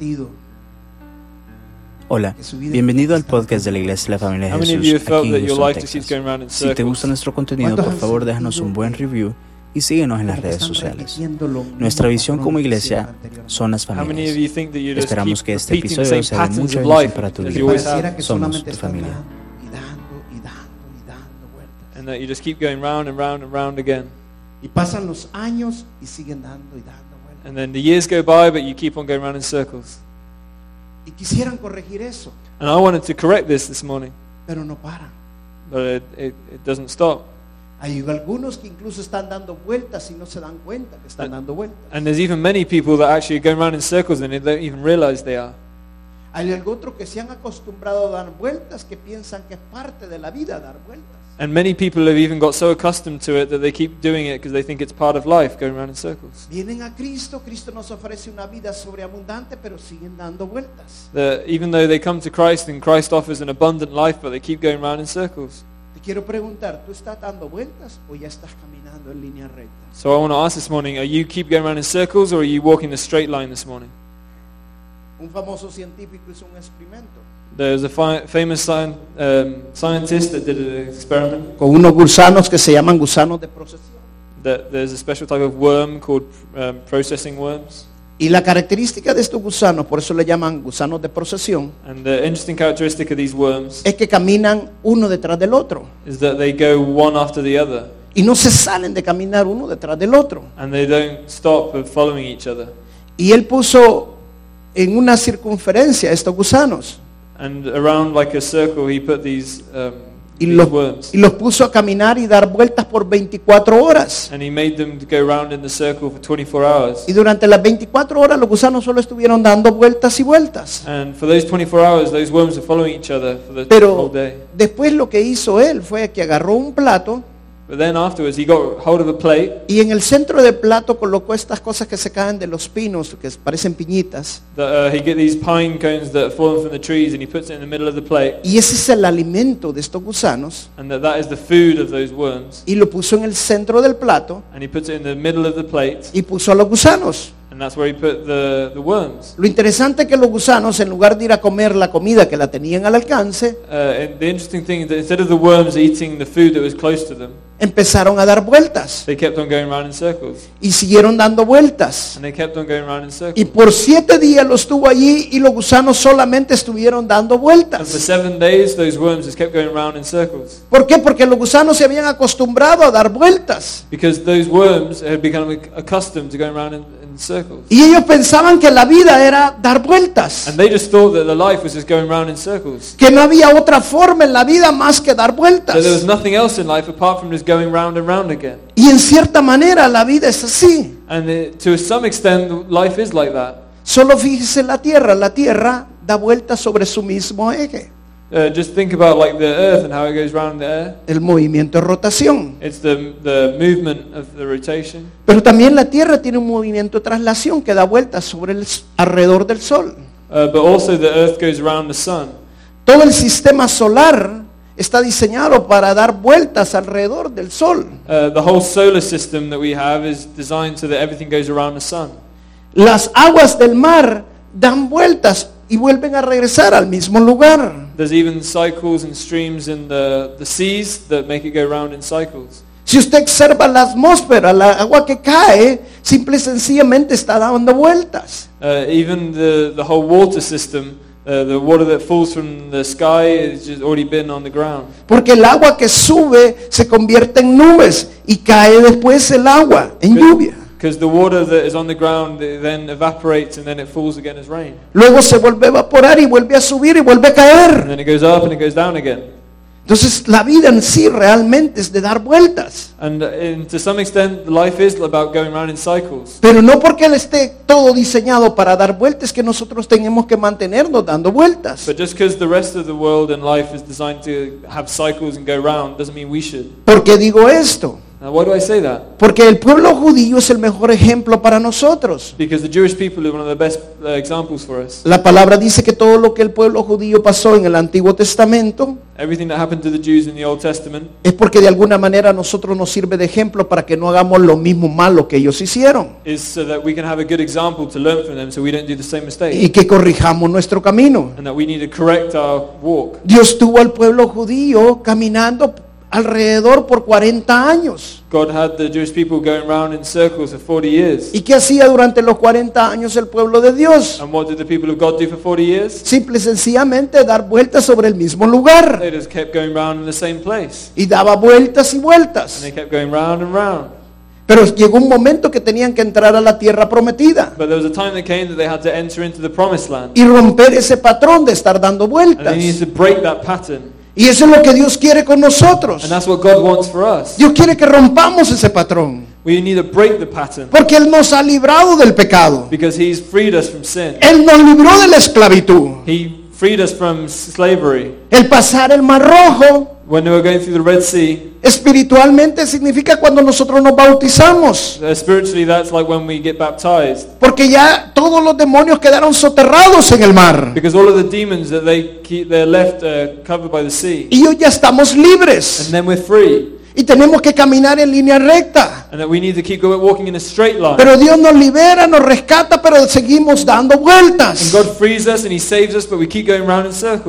sentido. Hola, bienvenido al podcast de la Iglesia de la Familia de Jesús aquí en Houston, Texas. Si te gusta nuestro contenido, por favor déjanos un buen review y síguenos en las redes sociales. Nuestra visión como iglesia son las familias. Esperamos que este episodio sea de mucha bendición para tu vida. Somos tu familia. y dando y dando y dando vueltas. and that you just keep going round and round and round again? Y pasan los años y siguen dando y dando. And then the years go by, but you keep on going round in circles. Y quisieran corregir eso, And I wanted to correct this this morning, pero no paran. but it, it, it doesn't stop. Hay algunos que incluso están dando vueltas y no se dan cuenta que están dando vueltas. And there's even many people that actually are going round in circles and they don't even realize they are. Hay otros que se han acostumbrado a dar vueltas que piensan que es parte de la vida dar vueltas. And many people have even got so accustomed to it that they keep doing it because they think it's part of life, going round in circles. Vienen a Cristo, Cristo nos ofrece una vida sobreabundante, pero siguen dando vueltas. That even though they come to Christ and Christ offers an abundant life, but they keep going round in circles. Te quiero preguntar, ¿tú estás dando vueltas o ya estás caminando en línea recta? So I want to ask this morning, are you keep going round in circles or are you walking the straight line this morning? Un famoso científico hizo un experimento There's a famous sci- um, scientist that did an experiment con unos gusanos que se llaman gusanos de procesión. that there's a special type of worm called um, processing worms. Y la característica de estos gusanos, por eso le llaman gusanos de procesión, And the interesting characteristic of these worms es que caminan uno detrás del otro is that they go one after the other y no se salen de caminar uno detrás del otro. and they don't stop of following each other. Y él puso en una circunferencia estos gusanos And around like a circle, he put these, um, y these los, worms. y los puso a caminar y dar vueltas por 24 horas. And he made them go round in the circle for 24 hours. Y durante las 24 horas los gusanos solo estuvieron dando vueltas y vueltas. And for those 24 hours, those worms are following each other for the Pero whole day. después lo que hizo él fue que agarró un plato But then afterwards, he got hold of a plate y en el centro del plato colocó estas cosas que se caen de los pinos, que parecen piñitas. that uh, he get these pine cones that have fallen from the trees, and he puts it in the middle of the plate, Y ese es el alimento de estos gusanos. and that that is the food of those worms. Y lo puso en el centro del plato And he puts it in the middle of the plate, y puso a los gusanos. And that's where he put the, the worms. Lo interesante es que los gusanos, en lugar de ir a comer la comida que la tenían al alcance, Uh, and the interesting thing is that instead of the worms eating the food that was close to them, empezaron a dar vueltas they kept on going round in circles, y siguieron dando vueltas. and they kept on going round in circles. Y por siete días lo estuvo allí y los gusanos solamente estuvieron dando And for vueltas. seven days, those worms just kept going round in circles. ¿Por qué? Porque los gusanos se habían acostumbrado a dar vueltas. Because those worms had become ac- accustomed to going round in, in circles. Y ellos pensaban que la vida era dar vueltas. And they just thought that the life was just going round in circles. Que no había otra forma en la vida más que dar vueltas. That there was nothing else in life apart from just going round and round again. Y en cierta manera la vida es así. And it, to some extent, life is like that. Solo fíjese la tierra. La tierra da vueltas sobre su mismo eje. Uh, just think about like the earth and how it goes round the air. El movimiento de rotación. It's the, the movement of the rotation. Pero también la tierra tiene un movimiento de traslación que da vueltas sobre el, alrededor del sol. Uh, but also the earth goes around the sun. Todo el sistema solar está diseñado para dar vueltas alrededor del sol. Uh, the whole solar system that we have is designed so that everything goes around the sun. Las aguas del mar dan vueltas y vuelven a regresar al mismo lugar. There's even cycles and streams in the, the seas that make it go round in cycles. Si usted observa la atmósfera, la agua que cae, simple y sencillamente está dando vueltas. Uh, even the, the whole water system, uh, the water that falls from the sky has just already been on the ground. Porque el agua que sube se convierte en nubes y cae después el agua en lluvia. Because the water that is on the ground it then evaporates and then it falls again as rain. Luego se vuelve a evaporar y vuelve a subir y vuelve a And caer. then it goes up and it goes down again. Entonces la vida en sí realmente es de dar vueltas. And, uh, and to some extent, life is about going round in cycles. Pero no porque él esté todo diseñado para dar vueltas que nosotros tenemos que mantenernos dando vueltas. But just because the rest of the world and life is designed to have cycles and go round doesn't mean we should. ¿Por qué digo esto? Now, why do I say that? Porque el pueblo judío es el mejor ejemplo para nosotros. Because the Jewish people are one of the best uh, examples for us. La palabra dice que todo lo que el pueblo judío pasó en el Antiguo Testamento Everything that happened to the Jews in the Old Testament es porque de alguna manera a nosotros nos sirve de ejemplo para que no hagamos lo mismo malo que ellos hicieron is so that we can have a good example to learn from them so we don't do the same mistake. y que corrijamos nuestro camino. And that we need to correct our walk. Dios tuvo al pueblo judío caminando alrededor por 40 años. God had the Jewish people going round in circles for 40 years. ¿Y qué hacía durante los 40 años el pueblo de Dios? And what did the people of God do for 40 years? Simple y sencillamente dar vueltas sobre el mismo lugar. They just kept going round in the same place. Y daba vueltas y And vueltas. they kept going round and round. Pero llegó un momento que tenían que entrar a la tierra prometida But there was a time that came that they had to enter into the promised land. y romper ese patrón de estar dando And vueltas. Y eso es lo que Dios quiere con nosotros. And that's what God wants for us. Dios quiere que rompamos ese patrón. We need to break the pattern Porque Él nos ha librado del pecado. because He's freed us from sin. Él nos libró de la esclavitud. He freed us from slavery. El pasar el mar rojo When they were going through the Red Sea, espiritualmente significa cuando nosotros nos bautizamos. uh, spiritually that's like when we get baptized. Porque ya todos los demonios quedaron soterrados en el mar. Because all of the demons that they keep, they're left uh, covered by the sea. Y hoy ya estamos libres. And then we're free. Y tenemos que caminar en línea recta. And that we need to keep going, walking in a straight line. Pero Dios nos libera, nos rescata, pero seguimos dando And vueltas. And we.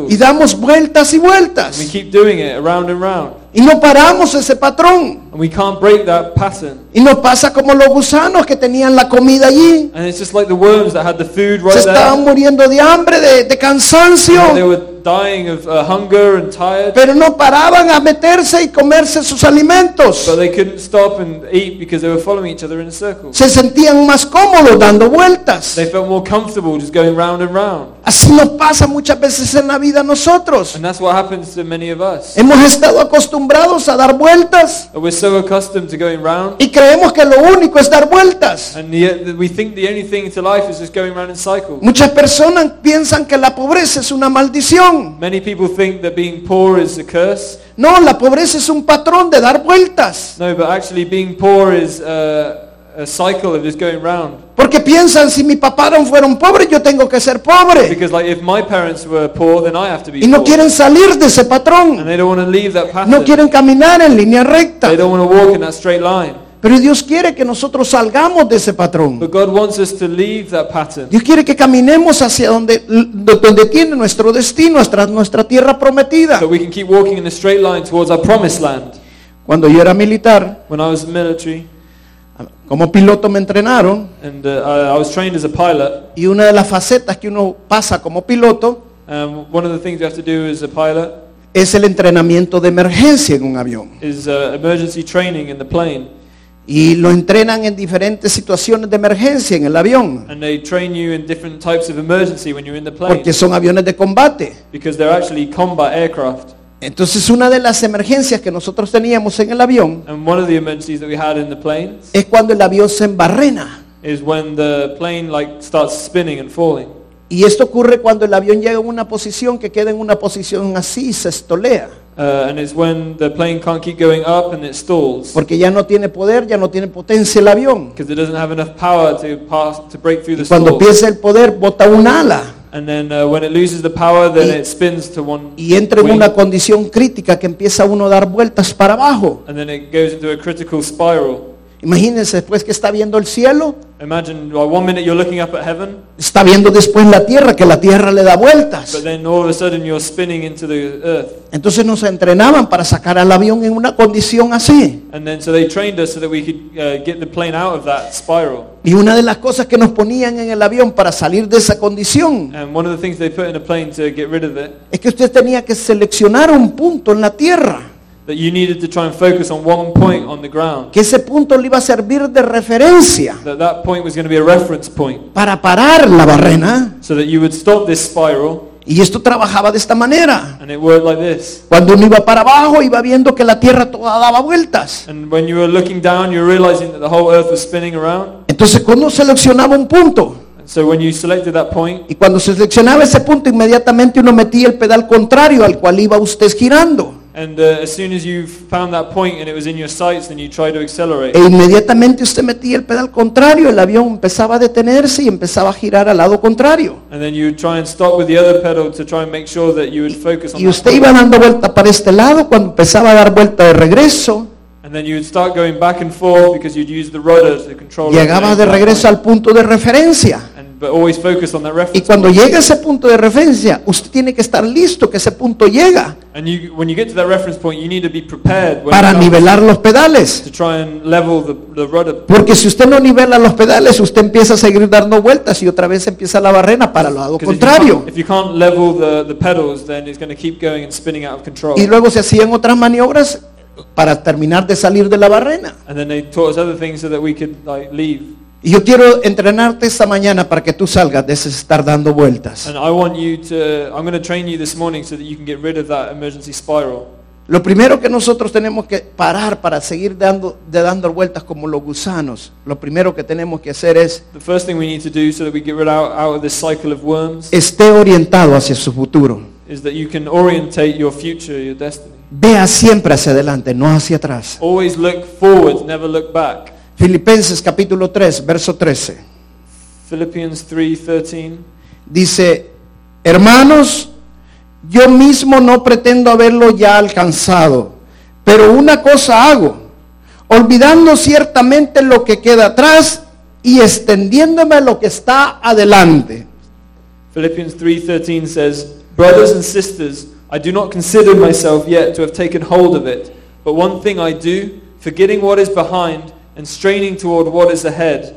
Y damos vueltas y We vueltas. keep doing it around and round. Y no paramos ese patrón. And we can't break that pattern. Y nos pasa como los gusanos que tenían la comida allí. And it's just like the worms that had the food Se right estaban there. muriendo de hambre, de, de They cansancio. were dying of uh, hunger and tired. Pero no paraban a meterse y comerse sus alimentos. But they couldn't stop and eat because they were following each other in a circle. Se sentían más cómodos dando vueltas. They felt more comfortable just going round and round. Así nos pasa muchas veces en la vida a nosotros. And that's what happens to many of us. Hemos estado acostumbrados a dar vueltas We're so accustomed to going round. y creemos que lo único es dar vueltas. And the, we think the only thing to life is just going round in cycles. Muchas personas piensan que la pobreza es una maldición. Many people think that being poor is a curse. No, la pobreza es un patrón de dar vueltas. No, but actually being poor is uh, a cycle of just going round. Porque piensan, si mi papá no fueron pobres, yo tengo que ser pobre. Because like if my parents were poor, then I have to be Y no poor. quieren salir de ese And patrón. they don't want to leave that pattern. No quieren caminar en línea recta. They don't want to walk in that straight line. Pero Dios quiere que nosotros salgamos de ese patrón. But God wants us to leave that pattern. Dios quiere que caminemos hacia donde, donde tiene nuestro destino, hasta nuestra tierra prometida. So we can keep walking in a straight line towards our promised land. Cuando yo era militar, When I was military como piloto me entrenaron and uh, I was trained as a pilot, y una de las facetas que uno pasa como piloto um, one of the things you have to do as a pilot es el entrenamiento de emergencia en un avión. is uh, emergency training in the plane. Y lo entrenan en diferentes situaciones de emergencia en el avión, And they train you in different types of emergency when you're in the plane. porque son aviones de combate. Because they're actually combat aircraft. Entonces una de las emergencias que nosotros teníamos en el avión And one of the emergencies that we had in the planes es cuando el avión se embarrena. is when the plane like starts spinning and falling. Y esto ocurre cuando el avión llega a una posición que queda en una posición así y se estolea. Uh, and it's when the plane can't keep going up and it stalls. Porque ya no tiene poder, ya no tiene potencia el avión. Because it doesn't have enough power to pass to break through the Y cuando stall. pierde el poder, bota un ala. And then uh, when it loses the power, then Y- it spins to one Y entra en wing. una condición crítica que empieza uno a dar vueltas para abajo. and then it goes into a critical spiral. Imagínense después que está viendo el cielo, Imagine one minute you're looking up at heaven, está viendo después la tierra, que la tierra le da but vueltas. then all of a sudden you're spinning into the earth. Entonces nos entrenaban para sacar al avión en una condición así. And then so they trained us so that we could uh, get the plane out of that spiral. Y una de las cosas que nos ponían en el avión para salir de esa condición es que usted tenía que seleccionar un punto en la tierra, que ese punto le iba a servir de referencia That that point was going to be a reference point, para parar la barrena. so that you would stop this spiral, Y esto trabajaba de esta manera. like. Cuando uno iba para abajo, iba viendo que la tierra toda daba vueltas. Down. Entonces cuando seleccionaba un punto, And so when you selected that point, y cuando se seleccionaba ese punto, inmediatamente uno metía el pedal contrario al cual iba usted girando. And uh, as soon as you found that point and it was in your sights, then you try to accelerate. E inmediatamente usted metía el pedal contrario, el avión empezaba a detenerse y empezaba a girar al lado contrario. And then you try and stop with the other pedal to try and make sure that you would focus on Y usted iba dando vuelta para este lado, cuando empezaba a dar vuelta de regreso, And then you would start going back and forth because you'd use the rudder to control llegaba de regreso al punto de referencia. And, but always focus on that Y reference cuando point. llega ese punto de referencia, usted tiene que estar listo que ese punto llega And you, when you get to that reference point, you need to be prepared when para nivelar los pedales. to try and level the, the rudder. Porque si usted no nivela los pedales, usted empieza a seguir dando vueltas y otra vez empieza la barrena para el lado 'Cause if you contrario. can't- If you can't level the, the pedals, then it's going to keep going and spinning out of control. Y luego se hacían otras maniobras para terminar de salir de la barrena. Y yo quiero entrenarte esta mañana para que tú salgas de ese estar dando vueltas. And I want you to, I'm going to train you this morning so that you can get rid of that emergency spiral. Lo primero que nosotros tenemos que parar para seguir dando, de dando vueltas como los gusanos, lo primero que tenemos que hacer es esté orientado hacia su futuro. is that you can orientate your future, your destiny. Vea siempre hacia adelante, no hacia atrás. Always look forward, never look back. Filipenses capítulo 3, verso 13. Philippians 3:13. Dice, hermanos, yo mismo no pretendo haberlo ya alcanzado, pero una cosa hago, olvidando ciertamente lo que queda atrás y extendiéndome a lo que está adelante. Philippians 3:13 says, "Brothers and sisters, I do not consider myself yet to have taken hold of it, but one thing I do, forgetting what is behind and straining toward what is ahead."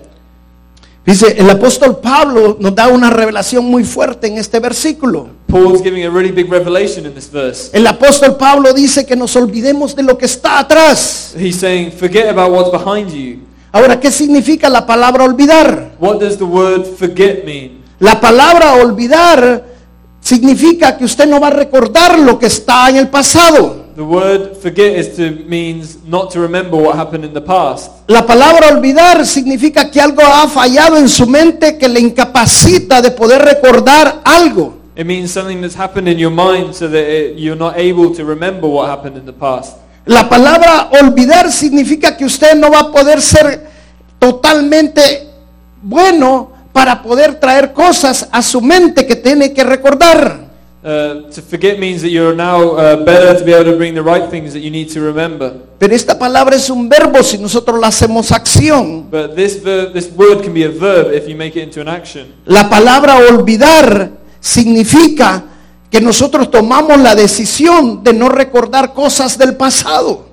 Dice, el apóstol Pablo nos da una revelación muy fuerte en este versículo. Paul's giving a really big revelation in this verse. El apóstol Pablo dice que nos olvidemos de lo que está atrás. He's saying, "Forget about what's behind you." Ahora, ¿qué significa la palabra olvidar? What does the word forget mean? La palabra olvidar significa que usted no va a recordar lo que está en el pasado. The word forget is to means not to remember what happened in the past. La palabra olvidar significa que algo ha fallado en su mente que le incapacita de poder recordar algo. It means something that's happened in your mind so that it, you're not able to remember what happened in the past. La palabra olvidar significa que usted no va a poder ser totalmente bueno para poder traer cosas a su mente que tiene que recordar. Uh, to forget means that you're now uh, better to be able to bring the right things that you need to remember. Pero esta palabra es un verbo si nosotros la hacemos acción. But this, ver- this word can be a verb if you make it into an action. La palabra olvidar significa que nosotros tomamos la decisión de no recordar cosas del pasado.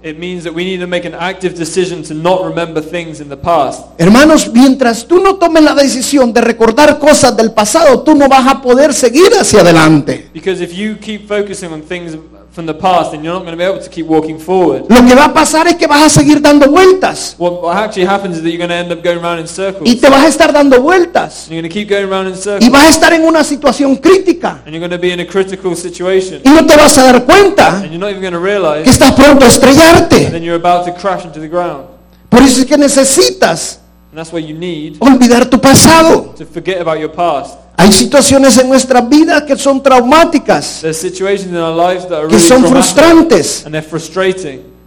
Hermanos, mientras tú no tomes la decisión de recordar cosas del pasado, tú no vas a poder seguir hacia adelante. Because if you keep focusing on things from the past, then you're not going to be able to keep walking forward. Lo que va a pasar es que vas a seguir dando vueltas What, what actually happens is that you're going to end up going around in circles. y te vas a estar dando vueltas You're going to keep going around in y circles. vas a estar en una situación crítica And you're going to be in a critical situation. y no te vas a dar cuenta And you're not even going to que realize. estás pronto a And estrellarte. then you're about to crash into the ground. Por eso es que necesitas And that's why you need olvidar tu pasado. to forget about your past. Hay situaciones en nuestras vidas que son traumáticas, que son frustrantes,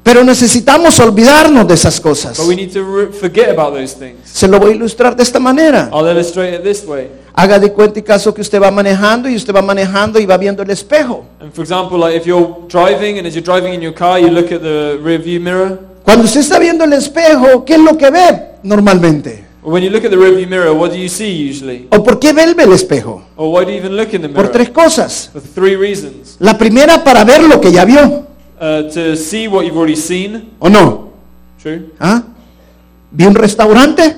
pero necesitamos olvidarnos de esas cosas. But we need to re- forget about those things. Se lo voy a ilustrar de esta manera. I'll illustrate it this way. Haga de cuenta y caso que usted va manejando y usted va manejando y va viendo el espejo. Cuando usted está viendo el espejo, ¿qué es lo que ve normalmente? When you look at the rear view mirror, what do you see usually? ¿O por qué ve el espejo? Or why do you even look in the Por mirror? tres cosas. For three reasons. La primera para ver lo que ya vio, Uh, to see what you've already seen. ¿o no? True. ¿Ah? Vi un restaurante,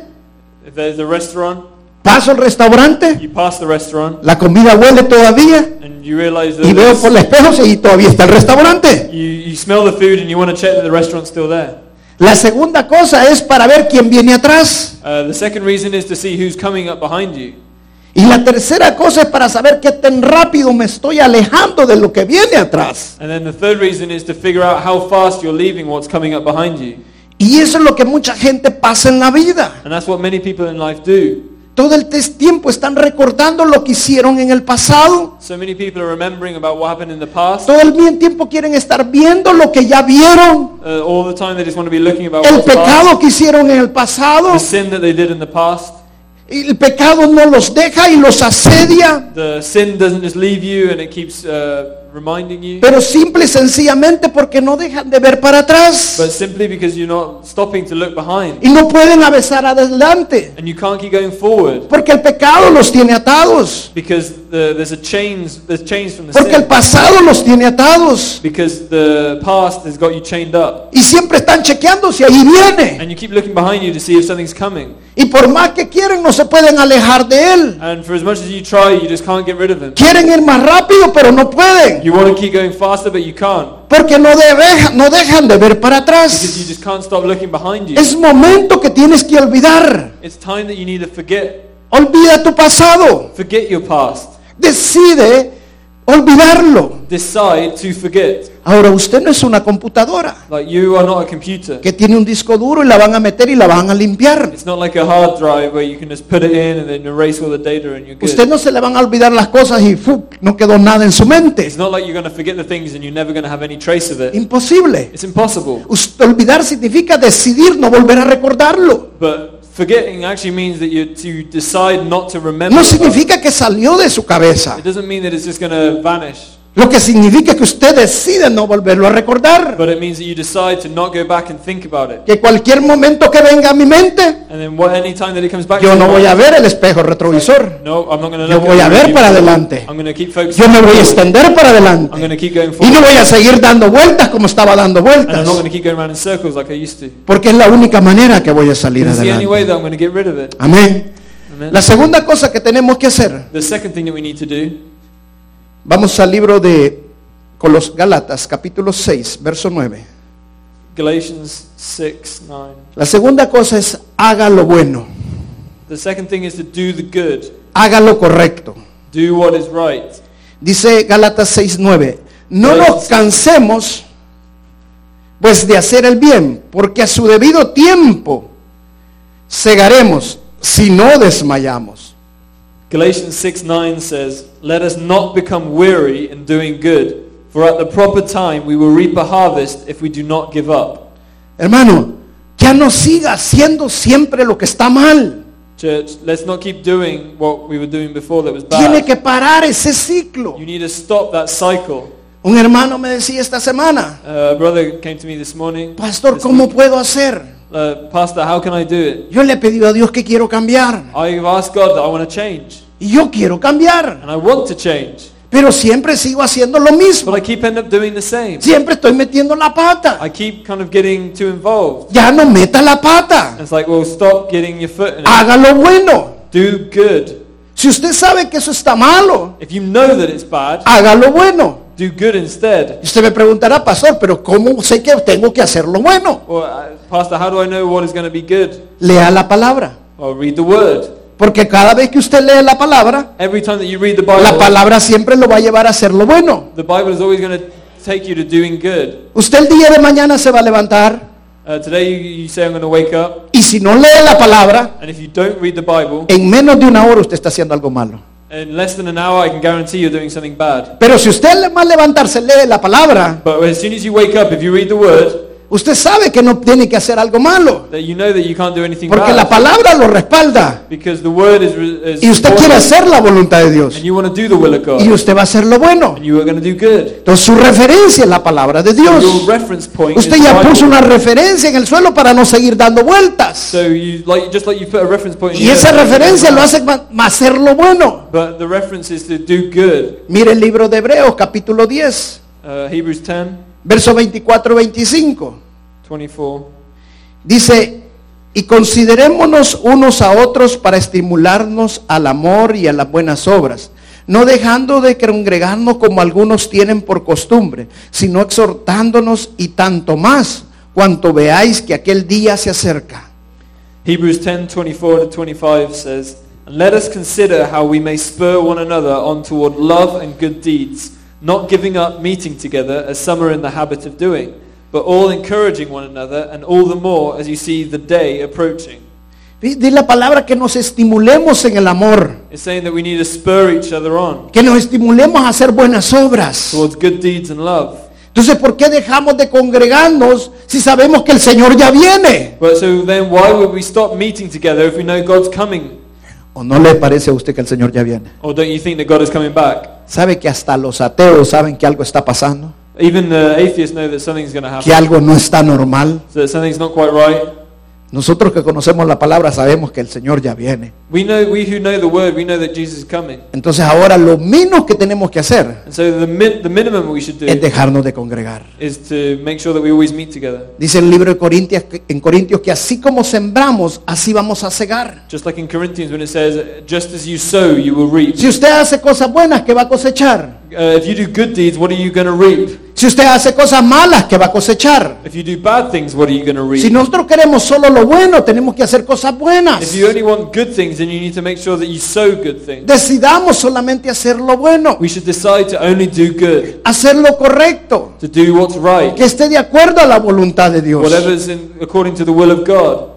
If there's a restaurant, paso al restaurante, you pass the restaurant la comida huele todavía and you realize that y veo por el espejo y todavía está el restaurante. you, you smell the food and you want to check that the restaurant's still there. La segunda cosa es para ver quién viene atrás. Uh, the second reason is to see who's coming up behind you. Y la tercera cosa es para saber qué tan rápido me estoy alejando de lo que viene atrás. And then the third reason is to figure out how fast you're leaving what's coming up behind you. Y eso es lo que mucha gente pasa en la vida. And that's what many people in life do. Todo el tiempo están recordando lo que hicieron en el pasado. So many people are remembering about what happened in the past. Todo el tiempo quieren estar viendo lo que ya vieron. Uh, all the time they just want to be looking about El past, pecado que hicieron en el pasado. the sin that they did in the past. El pecado no los deja y los asedia. The sin doesn't just leave you and it keeps uh. Pero simple y sencillamente porque no dejan de ver para atrás. But simply because you're not stopping to look behind. Y no pueden avanzar adelante. And you can't keep going forward Porque el pecado los tiene atados. because the, there's a chains, there's chains from the Porque el pasado los tiene atados. Because the past has got you chained up. Y siempre están chequeando si ahí viene. And you keep looking behind you to see if something's coming. Y por más que quieren no se pueden alejar de él. And for as much as you try, you just can't get rid of him. Quieren ir más rápido pero no pueden. You want to keep going faster, but you can't. Porque no, debe- no dejan de ver para Because you atrás. just can't stop looking behind you. Es momento que tienes que olvidar. It's time that you need to forget. Olvida tu pasado. Forget your past. Decide olvidarlo. Decide to forget. Ahora usted no es una computadora Like you are not a computer. que tiene un disco duro y la van a meter y la van a limpiar. It's not like a hard drive where you can just put it in and then erase all the data and you're Usted no se le van a olvidar las cosas y ¡fu! no quedó nada en su mente. It's not like you're going to forget the things and you're never going to have any trace of it. Imposible. It's impossible. Olvidar significa decidir no volver a recordarlo. But forgetting actually means that you to decide not to remember. No significa que salió de su cabeza. It doesn't mean that it's just going to vanish. Lo que significa que usted decide no volverlo a recordar. But it means that you decide to not go back and think about it. Que cualquier momento que venga a mi mente, And then what, any time that it comes back yo to no your voy a mind, ver el espejo retrovisor. No, I'm not going to Yo look voy at a the ver review. para adelante. I'm going to keep focusing. Yo me voy a extender para I'm adelante. going to keep going Y forward. no voy a seguir dando vueltas como estaba dando And I'm vueltas. not going to keep going around in circles like I used to. Porque es la única manera que voy a salir It's the only way adelante. that I'm going to get rid of it. Amén. Amen. La segunda cosa que tenemos que hacer, The second thing that we need to do, vamos al libro de Colos Galatas, capítulo 6, verso 9. Galatians 6, 9. La segunda cosa es haga lo bueno, The second thing is to do the good. haga lo correcto. Do what is right. Dice Gálatas 6, 9. No nos cansemos pues de hacer el bien, porque a su debido tiempo segaremos si no desmayamos. Galatians 6, 9 says, Let us not become weary in doing good, for at the proper time we will reap a harvest if we do not give up. Hermano, ya no siga haciendo siempre lo que está mal. Church, let's not keep doing what we were doing before that was Tiene bad. que parar ese ciclo. You need to stop that cycle. Un hermano me decía esta semana, Uh, a brother came to me this morning. Pastor, this ¿cómo week, puedo hacer? uh, Pastor, how can I do it? Yo le he pedido a Dios que quiero cambiar. I've asked God that I want to change. Y yo quiero cambiar. And I want to change. Pero siempre sigo haciendo lo mismo. But I keep end up doing the same. Siempre estoy metiendo la pata. I keep kind of getting too involved. Ya no meta la pata. And it's like, well, stop getting your foot in it. Haga lo bueno. Do good. Si usted sabe que eso está malo, If you know that it's bad, haga lo bueno. do good instead. Y usted me preguntará, pastor, pero ¿cómo sé que tengo que hacer lo bueno? Uh, Pastor, how do I know what is going to be good? Lea la palabra. Or read the word. Porque cada vez que usted lee la palabra, Every time that you read the Bible, la palabra siempre lo va a llevar a hacer lo bueno. the Bible is always going to take you to doing good. Usted el día de mañana se va a levantar Uh, today you, you say, I'm going to wake up. y si no lee la palabra, And if you don't read the Bible, en menos de una hora usted está haciendo algo malo. in less than an hour, I can guarantee you're doing something bad. Pero si usted levantarse lee la palabra, But as soon as you wake up, if you read the word, usted sabe que no tiene que hacer algo malo. that you know that you can't do anything Porque la bad. palabra lo respalda. Because the word is, is Y usted quiere hacer la voluntad de Dios. and you want to do the will of God. Y usted va a hacer lo bueno. and you are going to do good. Entonces su referencia es la palabra de Your Dios. reference point Usted ya puso una referencia en el suelo para no seguir dando vueltas. So you like just like you put a reference point in Y esa referencia lo hace hacer lo bueno. But the reference is to do good. Mire el libro de Hebreos, capítulo 10, Uh, Hebrews 10, verso 24-25. 24. Dice, y considerémonos unos a otros para estimularnos al amor y a las buenas obras, no dejando de congregarnos como algunos tienen por costumbre, sino exhortándonos y tanto más cuanto veáis que aquel día se acerca. Hebrews 10, 24 to 25 says, And let us consider how we may spur one another on toward love and good deeds, not giving up meeting together as some are in the habit of doing, but all encouraging one another, and all the more as you see the day approaching. Dice la palabra que nos estimulemos en el amor, It's saying that we need to spur each other on que nos estimulemos a hacer buenas obras. towards good deeds and love. Entonces, ¿por qué dejamos de congregarnos si sabemos que el Señor ya viene? But so then why would we stop meeting together if we know God's coming? ¿O no le parece a usted que el Señor ya viene? Or don't you think that God is coming back? ¿Sabe que hasta los ateos saben que algo está pasando? Even the atheists know that something's going to Que happen. algo no está normal. So that something's not quite right. Nosotros que conocemos la palabra sabemos que el Señor ya viene. We know, we who know the word, we know that Jesus is coming. Entonces ahora lo menos que tenemos que hacer And so the, min- the minimum we should do es dejarnos de congregar. is to make sure that we always meet together. Dice el libro de Corintios, que- en Corintios que así como sembramos, así vamos a cegar. Just like in Corinthians when it says, just as you sow, you will reap. Si usted hace cosas buenas, ¿qué va a cosechar? Uh, if you do good deeds, what are you going to reap? Si usted hace cosas malas, ¿qué va a cosechar? If you do bad things, what are you going to reap? Si nosotros queremos solo lo bueno, tenemos que hacer cosas buenas. If you only want good things, then you need to make sure that you sow good things. Decidamos solamente hacer lo bueno, We should decide to only do good, hacer lo correcto, to do what's right, que esté de acuerdo a la voluntad de Dios. whatever's in, according to the will of God.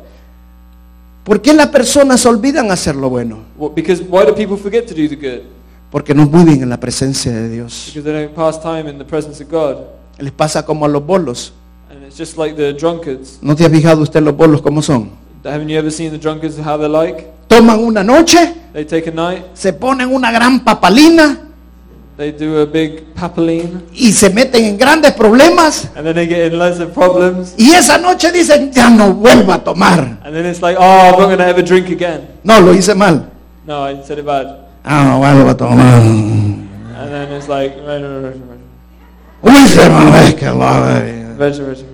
¿Por qué las personas olvidan hacer lo bueno? What, because why do people forget to do the good? Porque no viven en la presencia de Dios. Because they don't pass time in the presence of God. Les pasa como a los bolos. And it's just like the drunkards. ¿No te ha fijado usted los bolos cómo son? Haven't you ever seen the drunkards how they're like? Toman una noche, They take a night, se ponen una gran papalina they do a big papaline, y se meten en grandes problemas. and then they get in loads of problems. Y esa noche dicen, ya no vuelvo a tomar. And then it's like, oh, I'm not drink again. No, lo hice mal. No, I said it bad. Ah, no vuelvo a tomar. And then it's like, que lo-.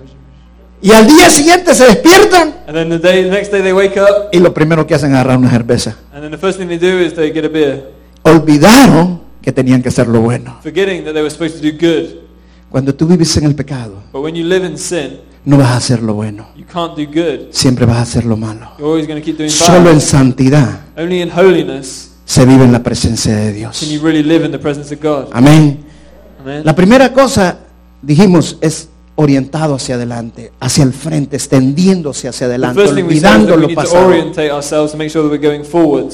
Y al día siguiente se despiertan And then the day, the next day they wake up, y lo primero que hacen es agarrar una cerveza. and then the first thing they do is they get a beer, Olvidaron que tenían que hacer lo bueno. forgetting that they were supposed to do good. Cuando tú vives en el pecado, But when you live in sin, no vas a hacer lo bueno. you can't do good. Siempre vas a hacer lo malo. You're always going to keep doing Solo en santidad Only in holiness se vive en la presencia de can Dios. you really live in the presence of God. Amén. La primera cosa, dijimos, es orientado hacia adelante, hacia el frente, extendiéndose hacia adelante, olvidando lo pasado. sure.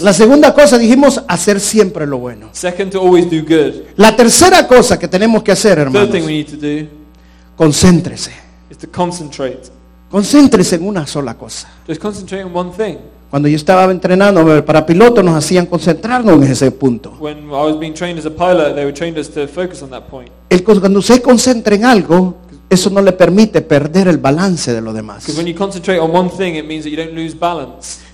La segunda cosa, dijimos, hacer siempre lo bueno. Second, to always do good. La tercera cosa que tenemos que hacer, Third hermanos, thing we need to do concéntrese. is to concentrate. Concéntrese en una sola cosa. Just concentrate on one thing. Cuando yo estaba entrenando para piloto, nos hacían concentrarnos en ese punto. El, cuando usted se concentra en algo, eso no le permite perder el balance de lo demás.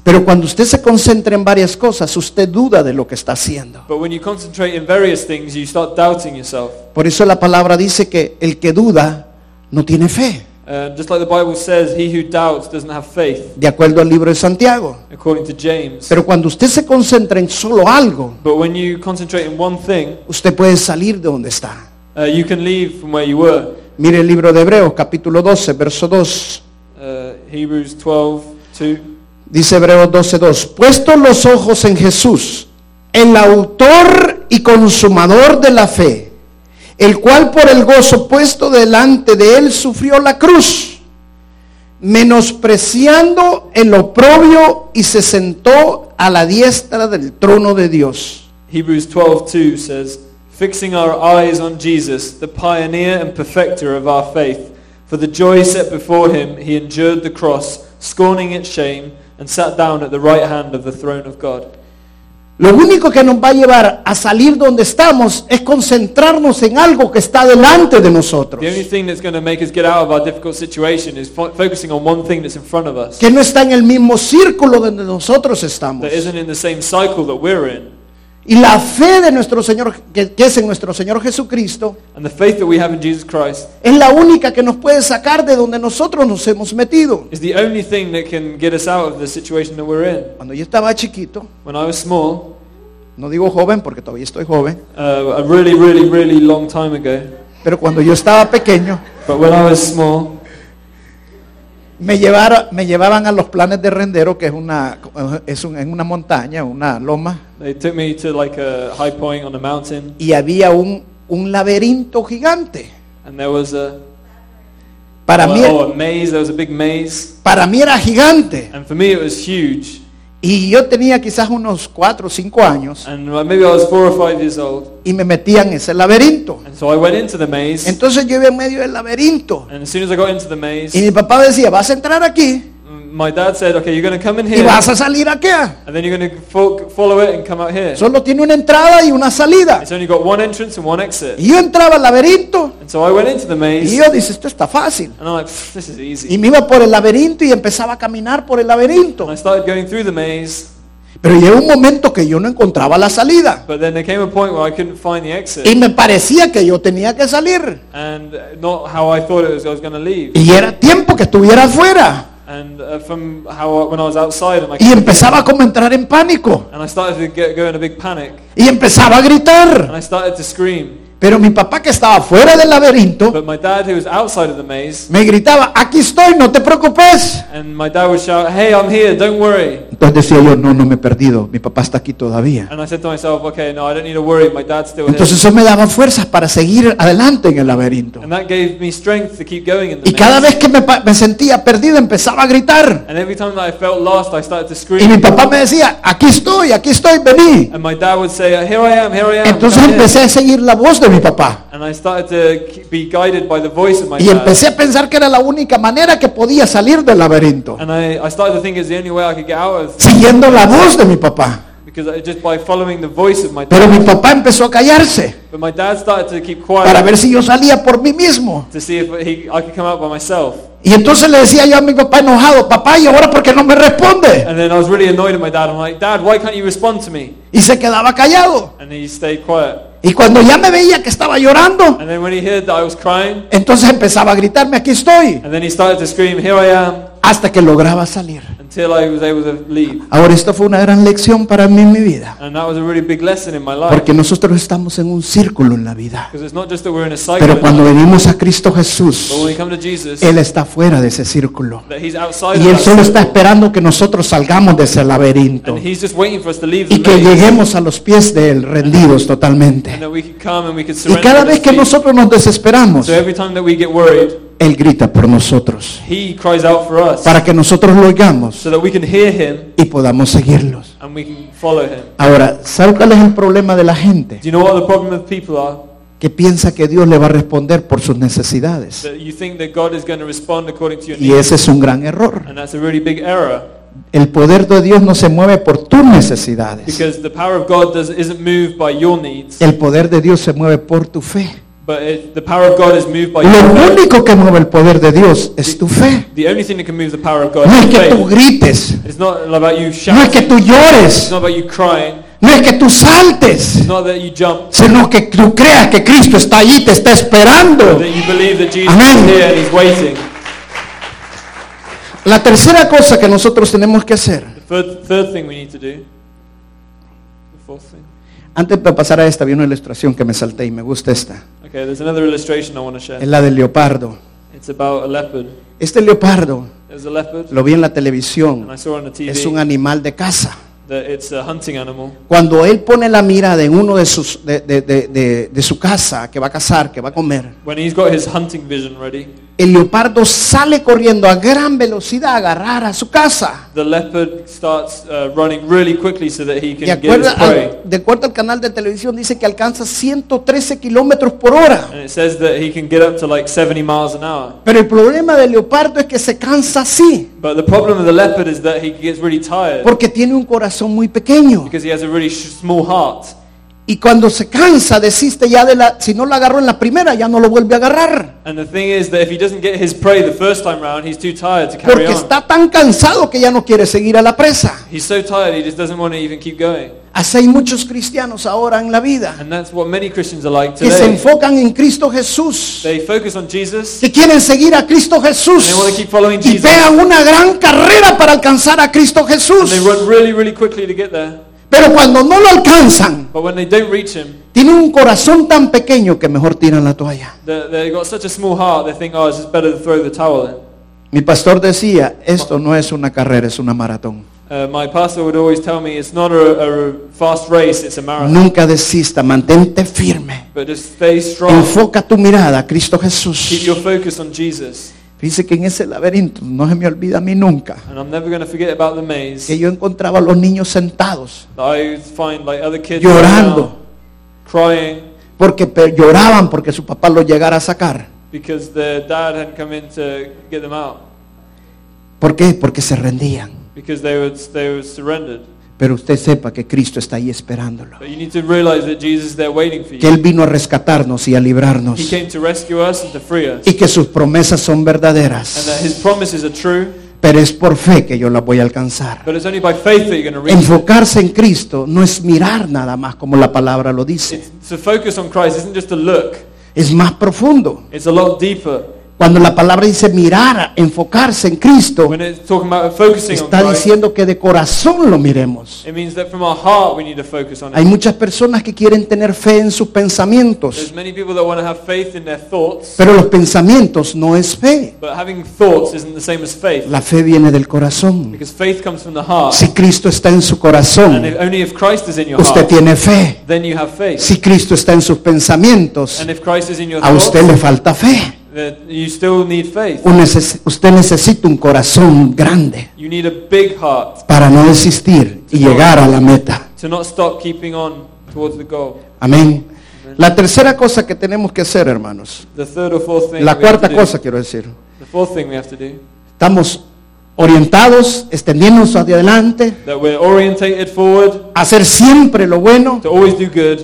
Pero cuando usted se concentra en varias cosas, usted duda de lo que está haciendo. But when you concentrate in various things, you start doubting yourself. Por eso la palabra dice que el que duda no tiene fe, Uh, just like the Bible says, he who doubts doesn't have faith, de acuerdo al libro de Santiago. according to James. Pero cuando usted se concentra en solo algo, But when you concentrate in one thing, usted puede salir de donde está. uh, you can leave from where you were. Mire el libro de Hebreos, capítulo 12, verso 2. Uh, Hebrews 12, 2. Dice Hebreos 12:2, puestos los ojos en Jesús, el autor y consumador de la fe, el cual por el gozo puesto delante de él sufrió la cruz, menospreciando el oprobio y se sentó a la diestra del trono de Dios. Hebrews 12:2 says, "Fixing our eyes on Jesus, the pioneer and perfecter of our faith, for the joy set before him, he endured the cross, scorning its shame, and sat down at the right hand of the throne of God." Lo único que nos va a llevar a salir donde estamos es concentrarnos en algo que está delante de nosotros, que no está en el mismo círculo donde nosotros estamos. Y la fe de nuestro Señor, que, que es en nuestro Señor Jesucristo, And the faith that we have in Jesus Christ es la única que nos puede sacar de donde nosotros nos hemos metido. is the only thing that can get us out of the situation that we're in. Cuando yo estaba chiquito, When I was small, no digo joven porque todavía estoy joven, uh, a really, really, really long time ago, pero cuando yo estaba pequeño, but when I was small, me, llevara- me llevaban a los planes de rendero, que es una, es un- en una montaña, una loma, they took me to like a high point on a mountain, y había un, un laberinto gigante. and there was a, Para oh, mí, oh, a maze. There was a big maze, para mí era gigante. and for me it was huge. Y yo tenía quizás unos 4 o 5 años And maybe I was four or five years old. y me metía en ese laberinto. And so I went into the maze. Entonces yo iba en medio del laberinto. And as soon as I got into the maze, Y mi papá decía, vas a entrar aquí my dad said, okay, you're going to come in y here. vas a salir aquí. And then you're going to fo- follow it and come out here. Solo tiene una entrada y una salida. It's only got one entrance and one exit. Y yo entraba al laberinto And so I went into the y maze. yo dice, esto está fácil. And I'm like, "Pff, this is easy. Y me iba por el laberinto y empezaba a caminar por el laberinto. And I started going through the maze. Pero llegó un momento que yo no encontraba la salida. But then there came a point where I couldn't find the exit. Y me parecía que yo tenía que salir. And not how I thought it was I was going to leave. Y era tiempo que estuviera afuera. And uh, from how when I was outside of my Y empezaba como a entrar en pánico. and I started to get, go in a big panic. Y empezaba a gritar. And I started to scream. Pero mi papá que estaba fuera del laberinto But my dad, who was outside of the maze, me gritaba, aquí estoy, no te preocupes. and my dad would shout, hey, I'm here, don't worry. Entonces decía yo, no, no me he perdido, mi papá está aquí todavía. And I said to myself, okay, no, I don't need to worry, my dad's still here. Entonces eso me daba fuerzas para seguir adelante en el laberinto. And that gave me strength to keep going in the Y cada maze. vez que me, pa- me sentía perdido empezaba a gritar. And every time that I felt lost, I started to Y mi scream. papá me decía, aquí estoy, aquí estoy, vení. And my dad would say, here I am, here I am. Entonces come here." empecé a seguir la voz de mi papá. And I started to be guided by the voice of my Y dad. empecé a pensar que era la única manera que podía salir del laberinto. And I, I started to think it's the only way I could get out of Siguiendo la voz de mi papá. because just by following the voice of my Pero mi dad. papá empezó a callarse But my dad started to keep para quiet ver si yo salía por mí mismo. to see if he, I could come out by myself. Y entonces le decía yo a mi papá enojado, papá, ¿y ahora por qué no me responde? And then I was really annoyed at my dad. I'm like, Dad, why can't you respond to me? Y se quedaba callado. And he stayed quiet. Y cuando ya me veía que estaba llorando, crying, entonces empezaba a gritarme, aquí estoy, and then he started to scream, Here I am, hasta que lograba salir. until I was able to leave. Ahora esto fue una gran lección para mí en mi vida, And that was a really big lesson in my life. porque nosotros estamos en un círculo en la vida. Because it's not just that we're in a cycle, Pero cuando venimos a Cristo Jesús, but when we come to Jesus, Él está fuera de ese círculo. that He's outside Y Él solo está esperando que nosotros salgamos de ese laberinto And He's just waiting for us to leave y que maze. lleguemos a los pies de Él rendidos And totalmente. that we could come and we could Y cada vez que nosotros nos desesperamos, So every time that we get worried, Él grita por nosotros He cries out for us para que nosotros lo oigamos so that we can hear Him y podamos seguirlos. and we can follow Him. Ahora, ¿sabe cuál es el problema de la gente? Do you know what the problem with people are? Que piensa que Dios le va a responder por sus necesidades. That you think that God is going to respond according to your Y ese es un gran error. And that's a really big error El poder de Dios no se mueve por tus necesidades. because the power of God does, isn't moved by your needs, El poder de Dios se mueve por tu fe. But it, the power of God is moved by Lo único que mueve el poder de Dios es tu fe. The only thing that can move the power of God No es is que tú faith. grites, It's not about you no es shouting. que tú It's llores, not about you crying. no es que tú saltes, It's not that you jump. sino que tú creas que Cristo está allí, te está esperando. That you believe that Jesus Amén. is here and He's waiting. La tercera cosa que nosotros tenemos que hacer, The third, third thing we need to do. The fourth thing. Antes de pasar a esta, vi una ilustración que me salté y me gusta esta. Okay, there's another illustration I want to Es share. la del leopardo. It's about a leopard. Este leopardo, a leopard, lo vi en la and televisión, I saw on the TV es un animal de caza. that it's a hunting animal. Cuando él pone la mirada en uno de, sus, de, de- de- de- de su casa, que va a cazar, que va a comer, When he's got his hunting vision ready, el leopardo sale corriendo a gran velocidad a agarrar a su casa. the leopard starts uh, running really quickly so that he De can get his acuerdo, prey. al, de acuerdo al canal de televisión, dice que alcanza 113 kilómetros por hora. And it says that he can get up to like 70 miles an hour. Pero el problema del leopardo es que se cansa así, But the problem with the leopard is that he gets really tired porque tiene un corazón muy pequeño. because he has a really sh- small heart. Y cuando se cansa, desiste ya de la, si no lo agarró en la primera, ya no lo vuelve a agarrar. And the thing is that if he doesn't get his prey the first time round, he's too tired to carry Porque está tan cansado que ya no quiere seguir a la presa. He's so tired he just doesn't want to even keep going. Así hay muchos cristianos ahora en la vida And that's what many Christians are like que se enfocan en Cristo Jesús, They focus on Jesus que quieren seguir a Cristo Jesús and they want to keep following y pegan una gran carrera para alcanzar a Cristo Jesús. Pero cuando no lo alcanzan, But when they don't reach him, tienen un corazón tan pequeño que mejor tiran la toalla. they- they've got such a small heart, they think, oh, it's just better to throw the towel in. Mi pastor decía, esto no es una carrera, es una maratón. Uh, my pastor would always tell me it's not a, a fast race, it's a marathon. Nunca desista, mantente firme. But just stay strong. Enfoca tu mirada a Cristo Keep Jesús. your focus on Jesus. Fíjese que en ese laberinto no se me olvida a mí nunca And I'm never going to forget about the maze. que yo encontraba a los niños sentados that I would find like other kids llorando crying porque lloraban porque su papá los llegara a sacar. ¿Por qué? Porque se rendían. because they were they were surrendered. Pero usted sepa que Cristo está ahí esperándolo. But you need to realize that Jesus is there waiting for Que. Él vino a rescatarnos y a He librarnos. came to rescue us and to free us, Y que sus promesas son and that verdaderas. His promises are true. Pero es por fe que yo las voy a alcanzar. But it's only by faith that you're going to reach it. Enfocarse en Cristo no es mirar nada más como la palabra lo dice. It's, to focus on Christ isn't just a look; Es más profundo. it's a lot deeper. Cuando la palabra dice mirar, enfocarse en Cristo, está diciendo que de corazón lo miremos. Hay muchas personas que quieren tener fe en sus pensamientos, pero los pensamientos no es fe. La fe viene del corazón. Si Cristo está en su corazón, usted tiene fe. Si Cristo está en sus pensamientos, a usted le falta fe. You still need faith. Neces- Usted necesita un corazón grande You need a big heart para no desistir y llegar a la meta. to not stop keeping on towards the goal. Amén. La tercera cosa que tenemos que hacer, hermanos, The third or fourth thing la cuarta cosa quiero decir, the fourth thing we have to do, estamos orientados, extendiéndonos hacia adelante, that we're orientated forward hacer siempre lo bueno to always do good,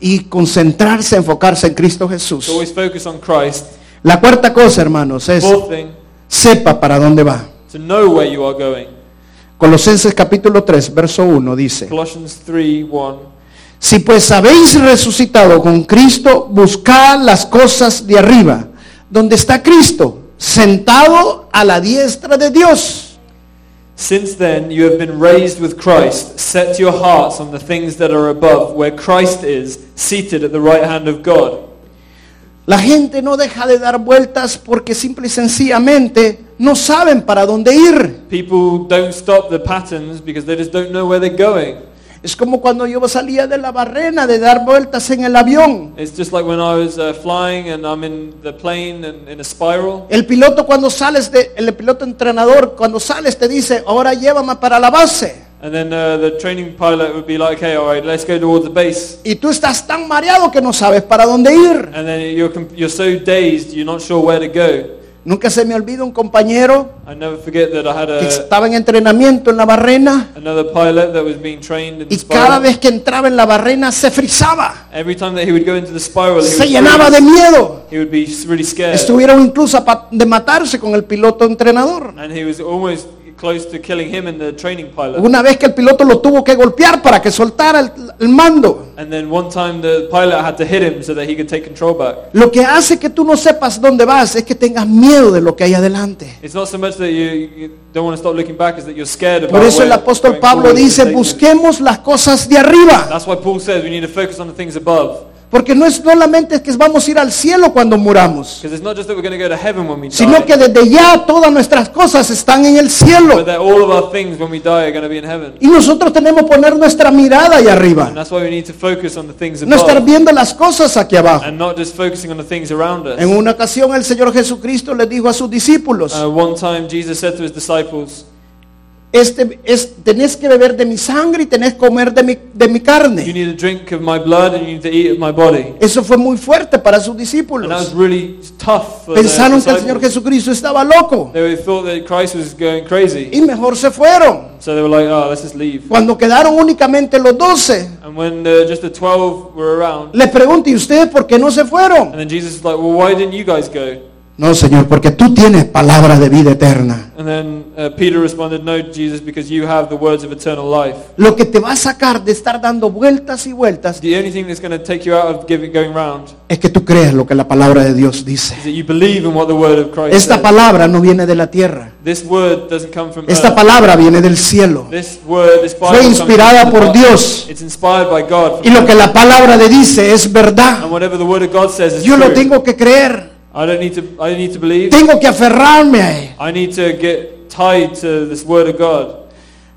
y concentrarse, enfocarse en Cristo Jesús. to always focus on Christ. La cuarta cosa, hermanos, es thing, sepa para dónde va. to know where you are going. Colosenses capítulo 3, verso 1 dice, Colossians 3, 1. si pues habéis resucitado con Cristo, buscad las cosas de arriba, donde está Cristo, sentado a la diestra de Dios. Since then you have been raised with Christ. Set your hearts on the things that are above, where Christ is, seated at the right hand of God. La gente no deja de dar vueltas porque simple y sencillamente no saben para dónde ir. People don't stop the patterns because they just don't know where they're going. Es como cuando yo salía de la barrena de dar vueltas en el avión. It's just like when I was flying and I'm in the plane and in a spiral. El piloto cuando sales de, el piloto entrenador cuando sales te dice, ahora llévame para la base. And then the training pilot would be like, okay, all right, let's go towards the base. Y tú estás tan mareado que no sabes para dónde ir. And then you're, you're so dazed, you're not sure where to go. Nunca se me olvida un compañero I never forget that I had que a, estaba en entrenamiento en la barrena another pilot that was being trained in the y cada vez que entraba en la barrena se frizaba, Every time that he would go into the spiral, he se would, llenaba de miedo. he would be really scared. Estuvieron incluso de matarse con el piloto entrenador. And he was almost close to killing him and the training pilot. Una vez que el piloto lo tuvo que golpear para que soltara el, el mando. And then one time the pilot had to hit him so that he could take control back. Lo que hace que tú no sepas dónde vas es que tengas miedo de lo que hay adelante. It's not so much that you, you don't want to stop looking back, is that you're scared about Por eso el apóstol Pablo dice, busquemos las cosas de arriba. That's why Paul says we need to focus on the things above. Porque no es solamente que vamos a ir al cielo cuando muramos, Because it's not just that we're going to go to heaven when we sino que desde ya todas nuestras cosas están en el but cielo. that all of our things when we die are going to be in heaven. Y nosotros tenemos que poner nuestra mirada allá And arriba. that's why we need to focus on the things No estar viendo las cosas aquí abajo. and not just focusing on the things around us. En una ocasión el Señor Jesucristo les dijo a sus discípulos, Uh, one time Jesus said to his disciples, este es, tenés que beber de mi sangre y tenés que comer de mi, de mi You carne. need to drink of my blood and you need to eat of my body. Eso fue muy fuerte para sus And that was discípulos. really Pensaron que el Señor. Jesucristo estaba loco They thought that Christ was going crazy. y mejor se fueron. So they were like, oh, let's just leave. Cuando quedaron únicamente los doce, And when just the 12 were around, les pregunto, ¿y ustedes por qué no se fueron? and then Jesus is like, well, why didn't you guys go? No, Señor, porque tú tienes palabra de vida eterna. And then uh, Peter responded, no, Jesus, because you have the words of eternal life. Lo que te va a sacar de estar dando vueltas y vueltas The only thing that's going to take you out of giving, going round es que tú creas lo que la palabra de Dios dice. is that you believe in what the word of Christ Esta says. palabra no viene de la tierra. This word doesn't come from Esta earth. palabra viene del cielo. This word, this Bible Fue comes inspirada from por God. Dios. It's inspired by God. Y lo que la palabra de dice es verdad. And whatever the word of God says is Yo lo true. tengo que creer. I don't need to. I need to believe. Tengo que aferrarme a él. I need to get tied to this word of God.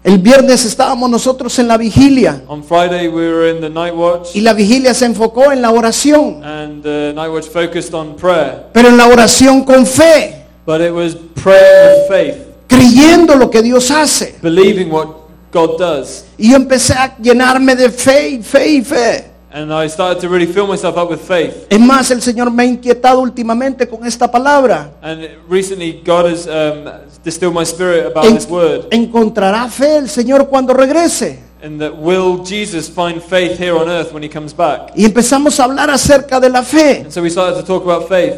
El viernes estábamos nosotros en la vigilia On Friday we were in the night watch, y la vigilia se enfocó en la oración, and the night watch focused on prayer, pero en la oración con fe. But it was praying with faith, creyendo lo que Dios hace. believing what God does. Y yo empecé a llenarme de fe y fe y fe. And I started to really fill myself up with faith. Es más, el Señor me ha inquietado últimamente con esta palabra. And recently, God has um, distilled my spirit about En- this word. ¿Encontrará fe el Señor cuando regrese? And that will Jesus find faith here on earth when he comes back? Y empezamos a hablar acerca de la fe. And so we started to talk about faith.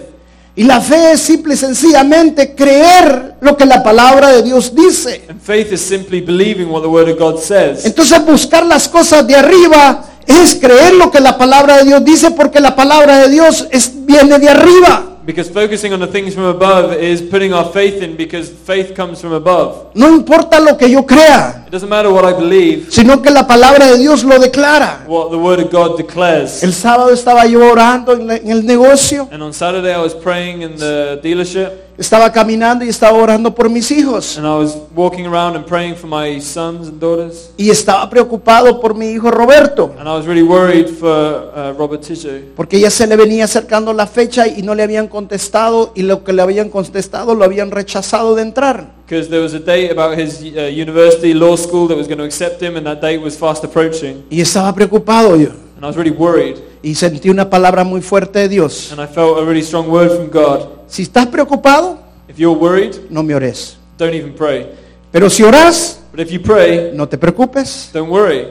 Y la fe es simple y sencillamente creer lo que la palabra de Dios dice. And faith is simply believing what the word of God says. Entonces buscar las cosas de arriba es creer lo que la palabra de Dios dice porque la palabra de Dios es, viene de arriba. Because focusing on the things from above is putting our faith in because faith comes from above. No importa lo que yo crea, It doesn't matter what I believe, sino que la palabra de Dios lo declara. what the word of God declares. El sábado estaba yo orando en, la- en el negocio, And on Saturday I was praying in the dealership estaba caminando y estaba orando por mis hijos. and I was walking around and praying for my sons and daughters. Y estaba preocupado por mi hijo Roberto, And I was really worried for uh, Robert Tijo porque ya se le venía acercando la fecha y no le habían contestado y lo que le habían contestado lo habían rechazado de entrar. Because there was a date about his uh, university law school that was going to accept him and that date was fast approaching. Y estaba preocupado yo. And I was really worried Y sentí una palabra muy fuerte de Dios. and I felt a really strong word from God. Si estás preocupado, If you're worried, no me ores. don't even pray. Pero si oras, But if you pray, no te preocupes. don't worry.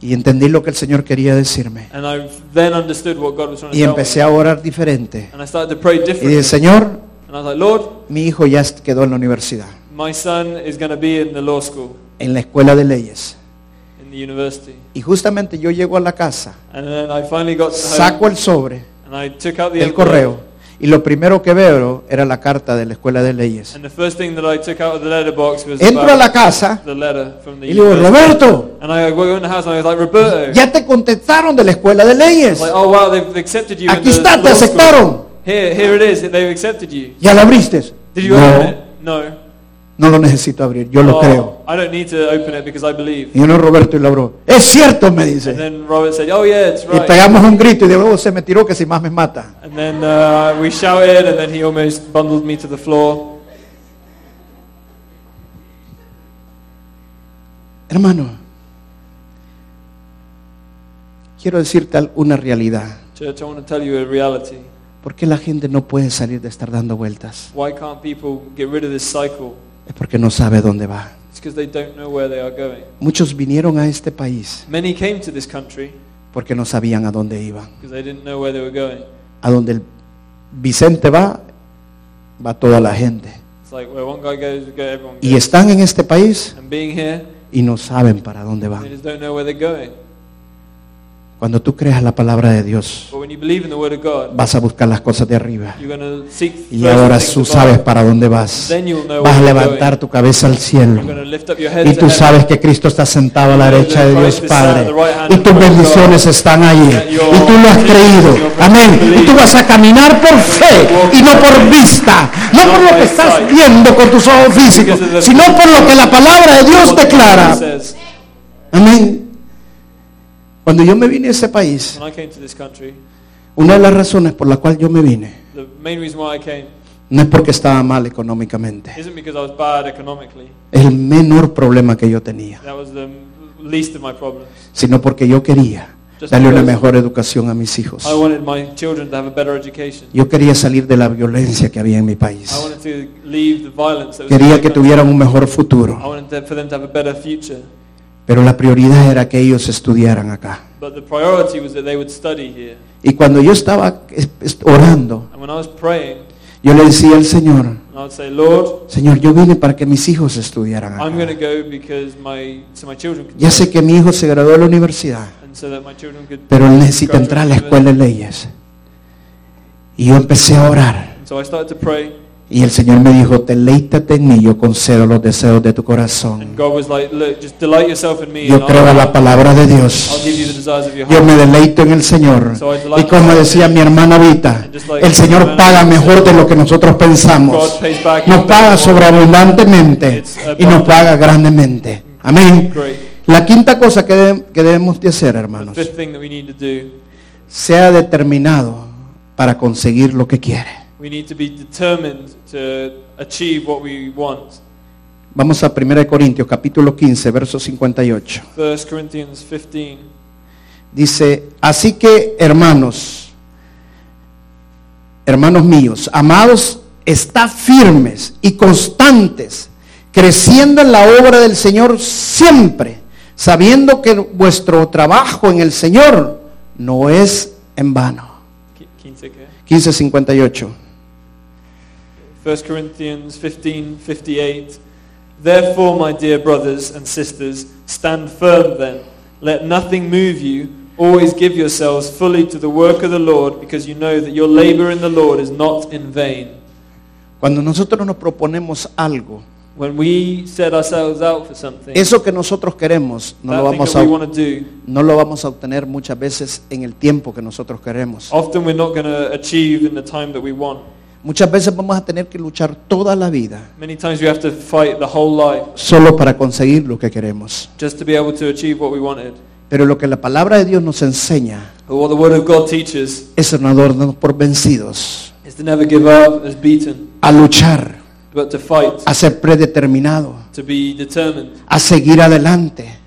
Y entendí lo que el Señor quería decirme. And I then understood what God was trying to Y empecé a orar diferente. And I started to pray Y dije, differently. Señor, And I was like, Lord, mi hijo ya quedó en la universidad, my son is going to be in the law school, en la escuela de leyes. in the university. Y justamente yo llego a la casa, And then I finally got saco home el sobre, and I took out the el envelope. correo, y lo primero que veo era la carta de la escuela de leyes. And the first thing that I took out of the letterbox was Entro a about la casa the letter from the y le digo, university. Roberto, And I go in the house and I was like, Roberto. ya te contestaron de la escuela de leyes. like, oh wow, they've accepted you. in Aquí the está, te law school." aceptaron. Here, here it is. They've accepted you. ¿Ya lo abriste? Did you open it? No, No. no lo necesito abrir, yo lo Oh, creo. I don't need to open it because I believe. Y uno Roberto y lo abrió. Es cierto, me And dice. then Robert said, oh yeah, it's Y right. pegamos un grito y de luego se me tiró que si más me mata. And then uh, we shouted, and then he almost bundled me to the floor. Hermano, quiero decirte al- una realidad. Church, I want to tell you a reality. ¿Por qué la gente no puede salir de estar dando vueltas? Why can't people get rid of this cycle? Es porque no sabe dónde va. It's because they don't know where they are going. Muchos vinieron a este país Many came to this country porque no sabían a dónde iban. because they didn't know where they were going. A donde el Vicente va, va toda la gente. It's like where one guy goes, we go, everyone Y están en este país And being here, y no saben para dónde they van. just don't know where they're going. Cuando tú creas la palabra de Dios, vas a buscar las cosas de arriba. Y ahora tú sabes para dónde vas. Vas a levantar tu cabeza al cielo. Y tú sabes que Cristo está sentado a la derecha de Dios Padre. Y tus bendiciones están allí. Y tú lo has creído. Amén. Y tú vas a caminar por fe y no por vista. No por lo que estás viendo con tus ojos físicos, sino por lo que la palabra de Dios declara. Amén. Cuando yo me vine a ese país, country, una de las razones por la cual yo me vine came no es porque estaba mal económicamente. el menor problema que yo tenía. Sino porque yo quería darle una mejor educación a mis hijos. Yo quería salir de la violencia que había en mi país. Quería que tuvieran un mejor futuro. Pero la prioridad era que ellos estudiaran acá. But the priority was that they would study here. Y cuando yo estaba es- es- orando, And when I was praying, yo le decía al Señor, and I would say, Lord, Señor, yo vine para que mis hijos estudiaran I'm going to acá. go because my so my children could Ya sé que mi hijo se graduó de la universidad, and so that my children could pero él necesita entrar a la escuela de leyes. Y yo empecé a orar. And so I started to pray, Y el Señor me dijo, deleítate en mí, yo concedo los deseos de tu corazón. Yo creo a la palabra de Dios. Yo me deleito en el Señor. Y como decía mi hermana Vita, el Señor paga mejor de lo que nosotros pensamos. Nos paga sobreabundantemente y nos paga grandemente. Amén. La quinta cosa que, de- que debemos de hacer, hermanos, sea determinado para conseguir lo que quiere. We need to be determined to achieve what we want. Vamos a 1 Corintios capítulo 15, verso 58. 1 Corinthians 15. Dice, así que hermanos, hermanos míos, amados, está firmes y constantes, creciendo en la obra del Señor siempre, sabiendo que vuestro trabajo en el Señor no es en vano. Qui- 15 qué? 1558. 1 Corinthians 15, 58. Therefore, my dear brothers and sisters, stand firm then. Let nothing move you. Always give yourselves fully to the work of the Lord, because you know that your labor in the Lord is not in vain. Cuando nosotros nos proponemos algo, When we set ourselves out for something, eso que nosotros queremos no lo vamos a we want to do, no lo vamos a obtener muchas veces en el tiempo que nosotros queremos. often we're not going to achieve in the time that we want. Muchas veces vamos a tener que luchar toda la vida Many times we have to fight the whole life solo para conseguir lo que queremos. just to be able to achieve what we wanted. Pero lo que la palabra de Dios nos enseña But what the Word of God teaches es no darnos por vencidos, is to never give up as beaten, a luchar, but to fight, a ser predeterminado, to be determined, a seguir adelante,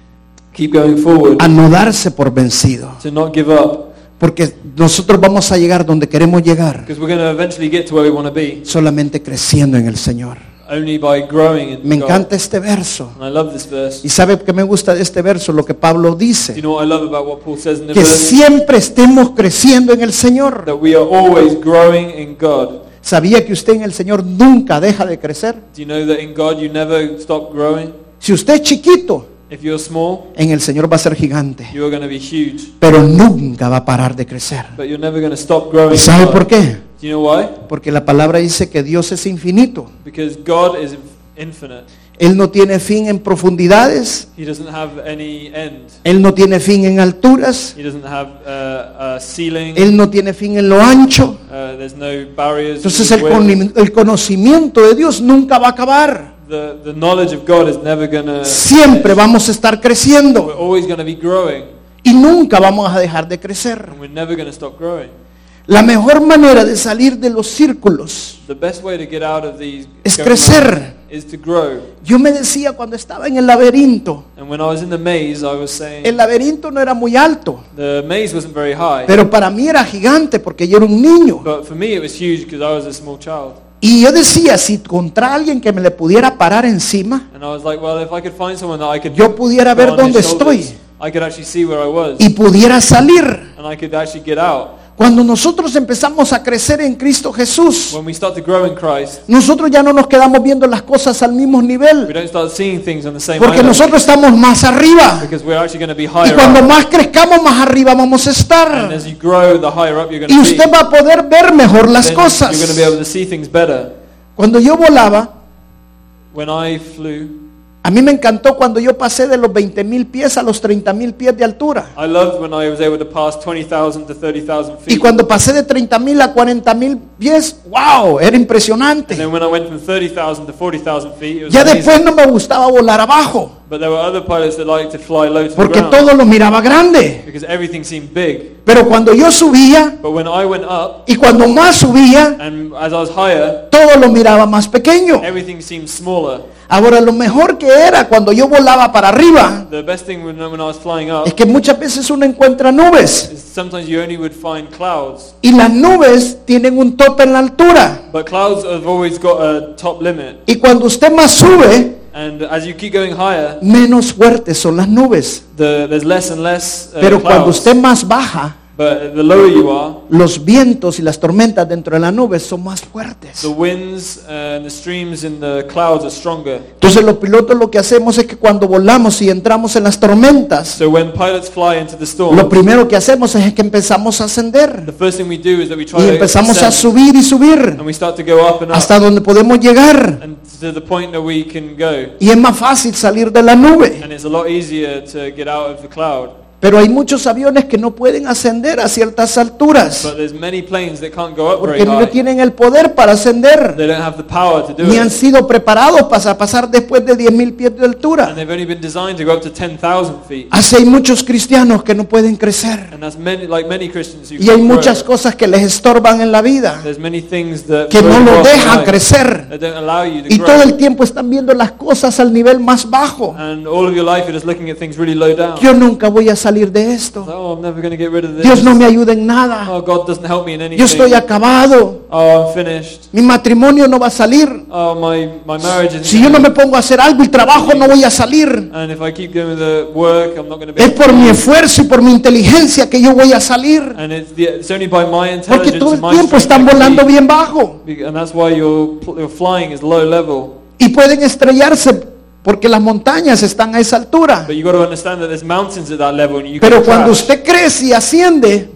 keep going forward, a no darse por vencido. to not give up, Porque nosotros vamos a llegar donde queremos llegar because we're going to eventually get to where we want to be, solamente creciendo en el Señor. only by growing in Me God. encanta este verso. And I love this verse. Y sabe que me gusta de este verso lo que Pablo Do you dice, know what I love about what Paul says in the que verse? siempre estemos creciendo en el Señor. That we are always growing in God. ¿Sabía que usted en el Señor nunca deja de crecer? Do you know that in God you never stop growing? Si usted es chiquito, If you're small, en el Señor va a ser gigante, you are going to be huge, pero nunca va a parar de crecer. but you're never going to stop growing. ¿Y in sabe por qué? Do you know why? Porque la palabra dice que Dios es infinito. Because God is infinite. Él no tiene fin en profundidades, He doesn't have any end. Él no tiene fin en alturas, He doesn't have a ceiling. Él no tiene fin en lo ancho. Uh, there's no barriers. Entonces el conocimiento de Dios nunca va a acabar. The, the knowledge of God is never. Siempre vamos a estar We're creciendo always going to be growing. y nunca vamos a dejar de crecer. And we're never going to stop growing. La mejor manera de salir de los círculos The best way to get out of these es crecer. is to grow. Yo me decía cuando estaba en el laberinto, And when I was in the maze, I was saying el laberinto no era muy alto, the maze wasn't very high. pero para mí era gigante porque yo era un niño. But for me, it was huge because I was a small child. Y yo decía, si contra alguien que me le pudiera parar encima like, well, Yo pudiera ver dónde estoy. I could actually see where I was. y pudiera salir. And I could actually get out. Cuando nosotros empezamos a crecer en Cristo Jesús, When we start to grow in Christ, nosotros ya no nos quedamos viendo las cosas al mismo we nivel, don't start seeing things on the same porque level. nosotros estamos más arriba. Because we're actually going to be Y higher cuando up. más crezcamos, más arriba vamos a And estar. as you grow, the higher up you're going Y to be. usted va a poder ver mejor las Then you're going to be cosas. able to see things better. Cuando yo volaba, When I flew, a mí me encantó cuando yo pasé de los 20 mil pies a los 30 mil pies de altura. I loved when I was able to pass 20,000 to 30,000 Y feet. cuando pasé de 30 mil a 40 mil pies, wow, era impresionante. then when I went from 30,000 to 40,000 feet, it was Ya amazing. después no me gustaba volar abajo, But there were other pilots that liked to fly low to the porque ground todo lo miraba grande. because everything seemed big. Pero cuando yo subía But when I went up, y cuando más subía, and as I was higher, todo lo miraba más pequeño. everything seemed smaller. Ahora lo mejor que era cuando yo volaba para arriba The best thing when, when I was flying up es que muchas veces uno encuentra nubes is sometimes you only would find clouds. y las nubes tienen un tope en la altura. But clouds have always got a top limit. Y cuando usted más sube, And as you keep going higher, menos fuertes son las nubes. the, there's less and less uh, Pero cuando clouds. usted más baja, But the lower you are, los vientos y las tormentas dentro de la nube son más fuertes. the winds and the streams in the clouds are stronger. Entonces los pilotos lo que hacemos es que cuando volamos y entramos en las tormentas, So when pilots fly into the storm, lo primero que hacemos es que empezamos a ascender the first thing we do is that we try y to empezamos a ascend, subir y subir and we start to go up and up hasta donde podemos llegar. and to the point that we can go. Y es más fácil salir de la nube. And it's a lot easier to get out of the cloud. Pero hay muchos aviones que no pueden ascender a ciertas alturas. But there's many planes that can't go up very Porque no tienen el poder para ascender. Ni han sido preparados para pasar después de 10.000 pies de altura. they've only been designed to go up to 10,000 feet. Así hay muchos cristianos que no pueden crecer. Y hay muchas cosas que les estorban en la vida. Que no los dejan crecer. Y todo el tiempo están viendo las cosas al nivel más bajo. Yo nunca voy a salir de esto. Oh, I'm never going to get rid of this. Dios no me ayuda en nada. Oh, God doesn't help me in anything. Yo estoy acabado. Oh, I'm finished. Mi matrimonio no va a salir. Oh, my, my marriage is Si yo no me pongo a hacer algo y trabajo, no voy a salir. And if I keep going with the work, I'm not going to be Es able por to- mi esfuerzo y por mi inteligencia que yo voy a salir. And it's, the, it's only by my Porque intelligence todo el tiempo están volando bien bajo. be- And that's why your, pl- your flying is low level. Y pueden estrellarse porque las montañas están a esa altura. Pero cuando usted crece y asciende,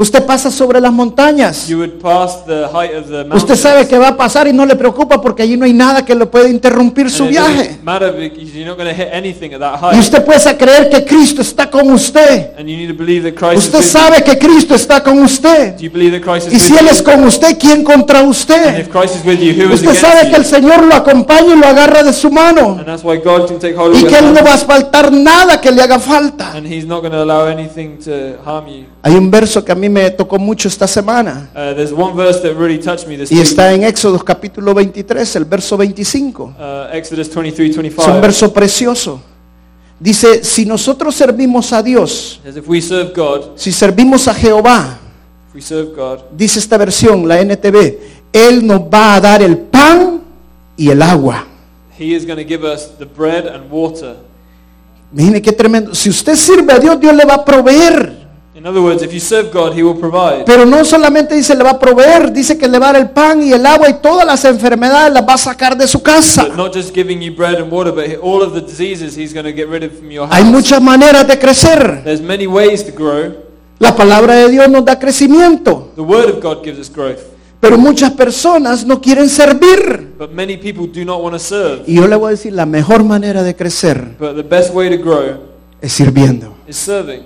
Usted pasa sobre las montañas. you would pass the height of the mountains. Usted sabe que va a pasar y no le preocupa porque allí no hay nada que le pueda interrumpir su And it viaje. doesn't matter because you're not going to hit anything at that Y height. usted puede creer que Cristo está con usted. And you need to believe that Christ Usted is with sabe que Cristo está con usted. Do you believe that Christ is Y with si Él you? es con usted, ¿quién contra And usted? if Christ is with you, who is Usted sabe que el you? Señor lo acompaña y lo agarra de su mano. And that's why God can take hold of Y your que Él no hand. va a faltar nada que le haga falta. And He's not going to allow anything to harm you. Hay un verso que a mí me tocó mucho esta semana. Uh, there's one verse that really touched me this Y está en Éxodo capítulo 23, el verso 25. Uh, Exodus 23, Es un 25. verso precioso. Dice, si nosotros servimos a Dios, Says, if we serve God, si servimos a Jehová, if we serve God, dice esta versión, la NTV, Él nos va a dar el pan y el agua. He is going to give us the bread and water. Mire qué tremendo. Si usted sirve a Dios, Dios le va a proveer. In other words, if you serve God, He will provide. Pero no solamente dice le va a proveer, dice que le va a dar el pan y el agua y todas las enfermedades las va a sacar de su casa. But not just giving you bread and water, but all of the diseases He's going to get rid of from your Hay muchas maneras de crecer. There's many ways to grow. La palabra de Dios nos da crecimiento, The Word of God gives us growth. pero muchas personas no quieren servir. But many people do not want to serve. Y yo le voy a decir, la mejor manera de crecer But the best way to grow es sirviendo. is serving.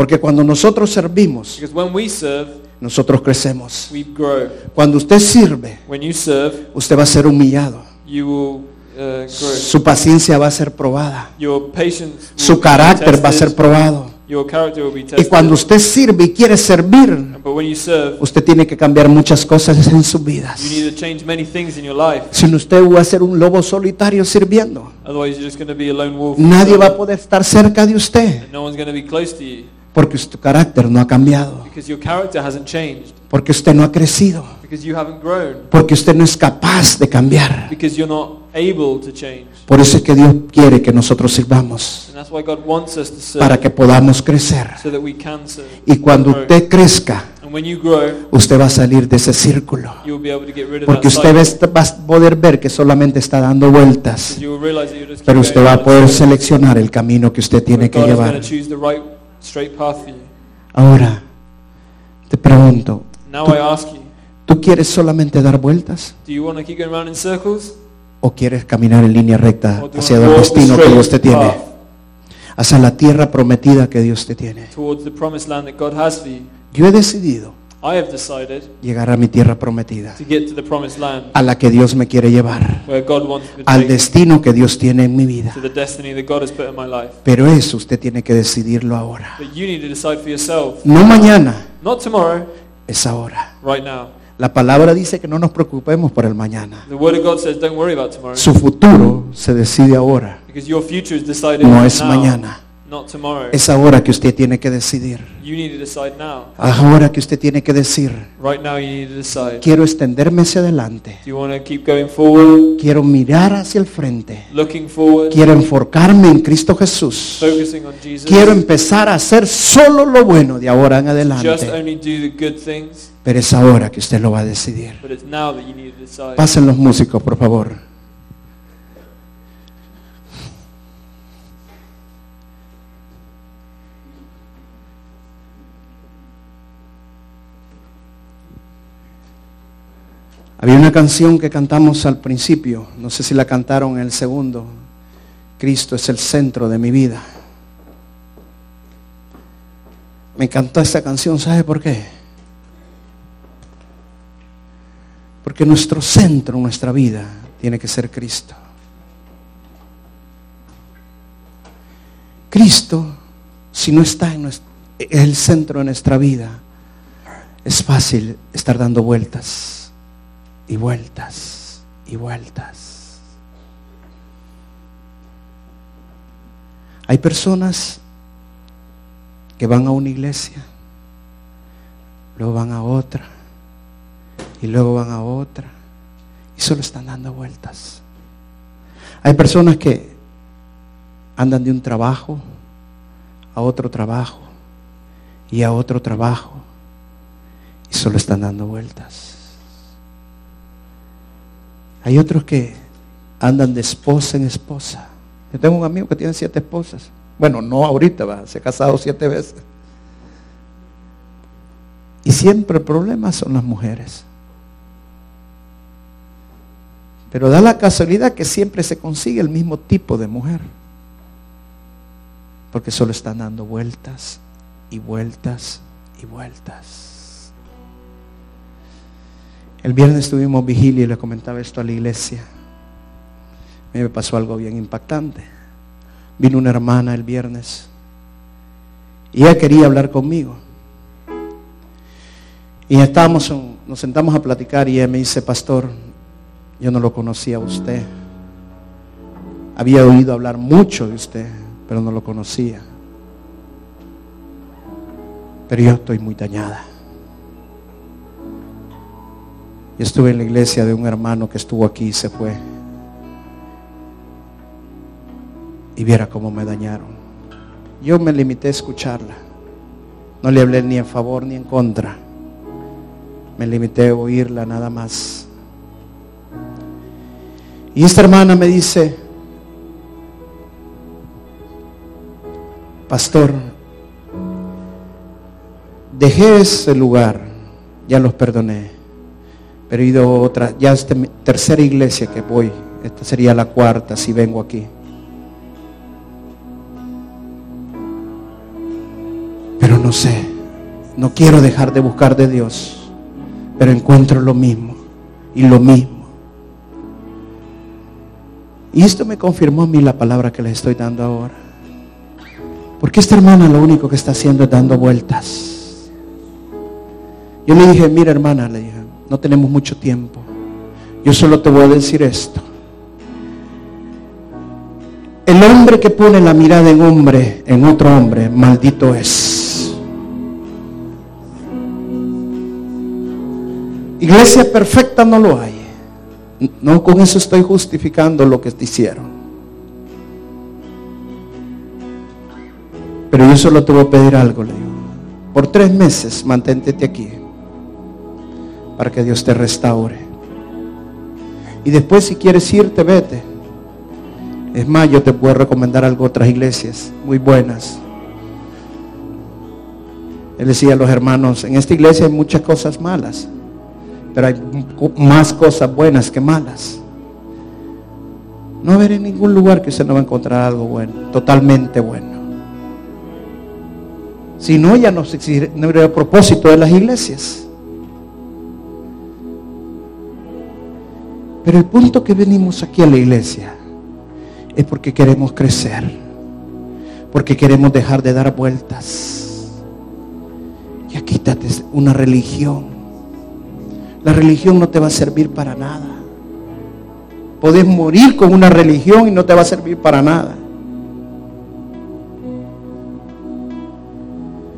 Porque cuando nosotros servimos, serve, nosotros crecemos. we grow. Cuando usted sirve, When you serve, usted va a ser humillado. you will uh. Su paciencia va a ser probada. Your patience will Su be carácter va a ser probado. Your character will be Y cuando usted sirve y quiere servir, But when you serve, usted tiene que cambiar muchas cosas en your life. Si no, usted va a ser un lobo solitario sirviendo. Otherwise, you're just going to be a lone wolf. Nadie va a poder estar cerca de usted no porque su carácter no ha cambiado, porque usted no ha crecido, porque usted no es capaz de cambiar. Por eso es que Dios quiere que nosotros sirvamos. Para que podamos crecer. Y cuando usted crezca, usted va a salir de ese círculo. Porque usted va a poder ver que solamente está dando vueltas. Pero usted va a poder seleccionar el camino que usted tiene que llevar. Straight path for you. Ahora, te pregunto, Now I ask you, ¿tú quieres solamente dar vueltas do you want to keep going around in circles? o quieres caminar en línea recta Or do you hacia want el to walk the destino que Dios te straight tiene? path Hacia la tierra prometida que Dios te tiene. towards the promised land that God has for you? Yo he decidido I have decided llegar a mi tierra prometida, to get to the promised land a la que Dios me quiere llevar, where God wants me to al take destino que Dios tiene en mi vida. to the destiny that God has put in my life. Pero eso usted tiene que decidirlo ahora. But you need to decide for yourself. No mañana, Not tomorrow, es ahora. right now. La palabra dice que no nos preocupemos por el mañana. The Word of God says don't worry about tomorrow. Su futuro se decide ahora, Because your future is decided no es now, mañana. Not tomorrow. Es ahora que usted tiene que decidir. You need to decide now. Ahora que usted tiene que decir, Right now you need to decide. quiero extenderme hacia adelante. Do you want to keep going forward, Quiero mirar hacia el frente. Quiero enfocarme en Cristo Jesús. Quiero empezar a hacer solo lo bueno de ahora en adelante. only do the good things, Pero es ahora que usted lo va a decidir. but it's now that you need to decide. Pasen los músicos, por favor. Había una canción que cantamos al principio, no sé si la cantaron en el segundo. Cristo es el centro de mi vida. Me encantó esta canción, ¿sabe por qué? Porque nuestro centro, nuestra vida, tiene que ser Cristo. Cristo, si no está en el centro de nuestra vida, es fácil estar dando vueltas y vueltas y vueltas. Hay personas que van a una iglesia, luego van a otra, y luego van a otra, y solo están dando vueltas. Hay personas que andan de un trabajo a otro trabajo y a otro trabajo y solo están dando vueltas. Hay otros que andan de esposa en esposa. Yo tengo un amigo que tiene siete esposas. Bueno, no ahorita, va, se ha casado siete veces. Y siempre el problema son las mujeres. Pero da la casualidad que siempre se consigue el mismo tipo de mujer. Porque solo están dando vueltas y vueltas y vueltas. El viernes tuvimos vigilia y le comentaba esto a la iglesia. Me pasó algo bien impactante. Vino una hermana el viernes y ella quería hablar conmigo. Y estábamos, nos sentamos a platicar y ella me dice, pastor, yo no lo conocía a usted. Había oído hablar mucho de usted pero no lo conocía. Pero yo estoy muy dañada. Estuve en la iglesia de un hermano que estuvo aquí y se fue. Y viera cómo me dañaron. Yo me limité a escucharla. No le hablé ni en favor ni en contra. Me limité a oírla nada más. Y esta hermana me dice, pastor, dejé ese lugar, ya los perdoné, pero he ido otra, ya esta tercera iglesia que voy, esta sería la cuarta si vengo aquí. Pero no sé, no quiero dejar de buscar de Dios, pero encuentro lo mismo y lo mismo. Y esto me confirmó a mí la palabra que les estoy dando ahora. Porque esta hermana lo único que está haciendo es dando vueltas. Yo le dije, mira hermana, le dije, no tenemos mucho tiempo. Yo solo te voy a decir esto. El hombre que pone la mirada en hombre, en otro hombre, maldito es. Iglesia perfecta no lo hay. No con eso estoy justificando lo que te hicieron. Pero yo solo te voy a pedir algo, le digo. Por tres meses manténtete aquí para que Dios te restaure. Y después si quieres irte, vete. Es más, yo te puedo recomendar algo otras iglesias muy buenas. Él decía a los hermanos, en esta iglesia hay muchas cosas malas, pero hay más cosas buenas que malas. No haber en ningún lugar que usted no va a encontrar algo bueno, totalmente bueno. Si no, ya no, no habría propósito de las iglesias. Pero el punto que venimos aquí a la iglesia es porque queremos crecer, porque queremos dejar de dar vueltas. Ya quítate una religión. La religión no te va a servir para nada. Podés morir con una religión y no te va a servir para nada.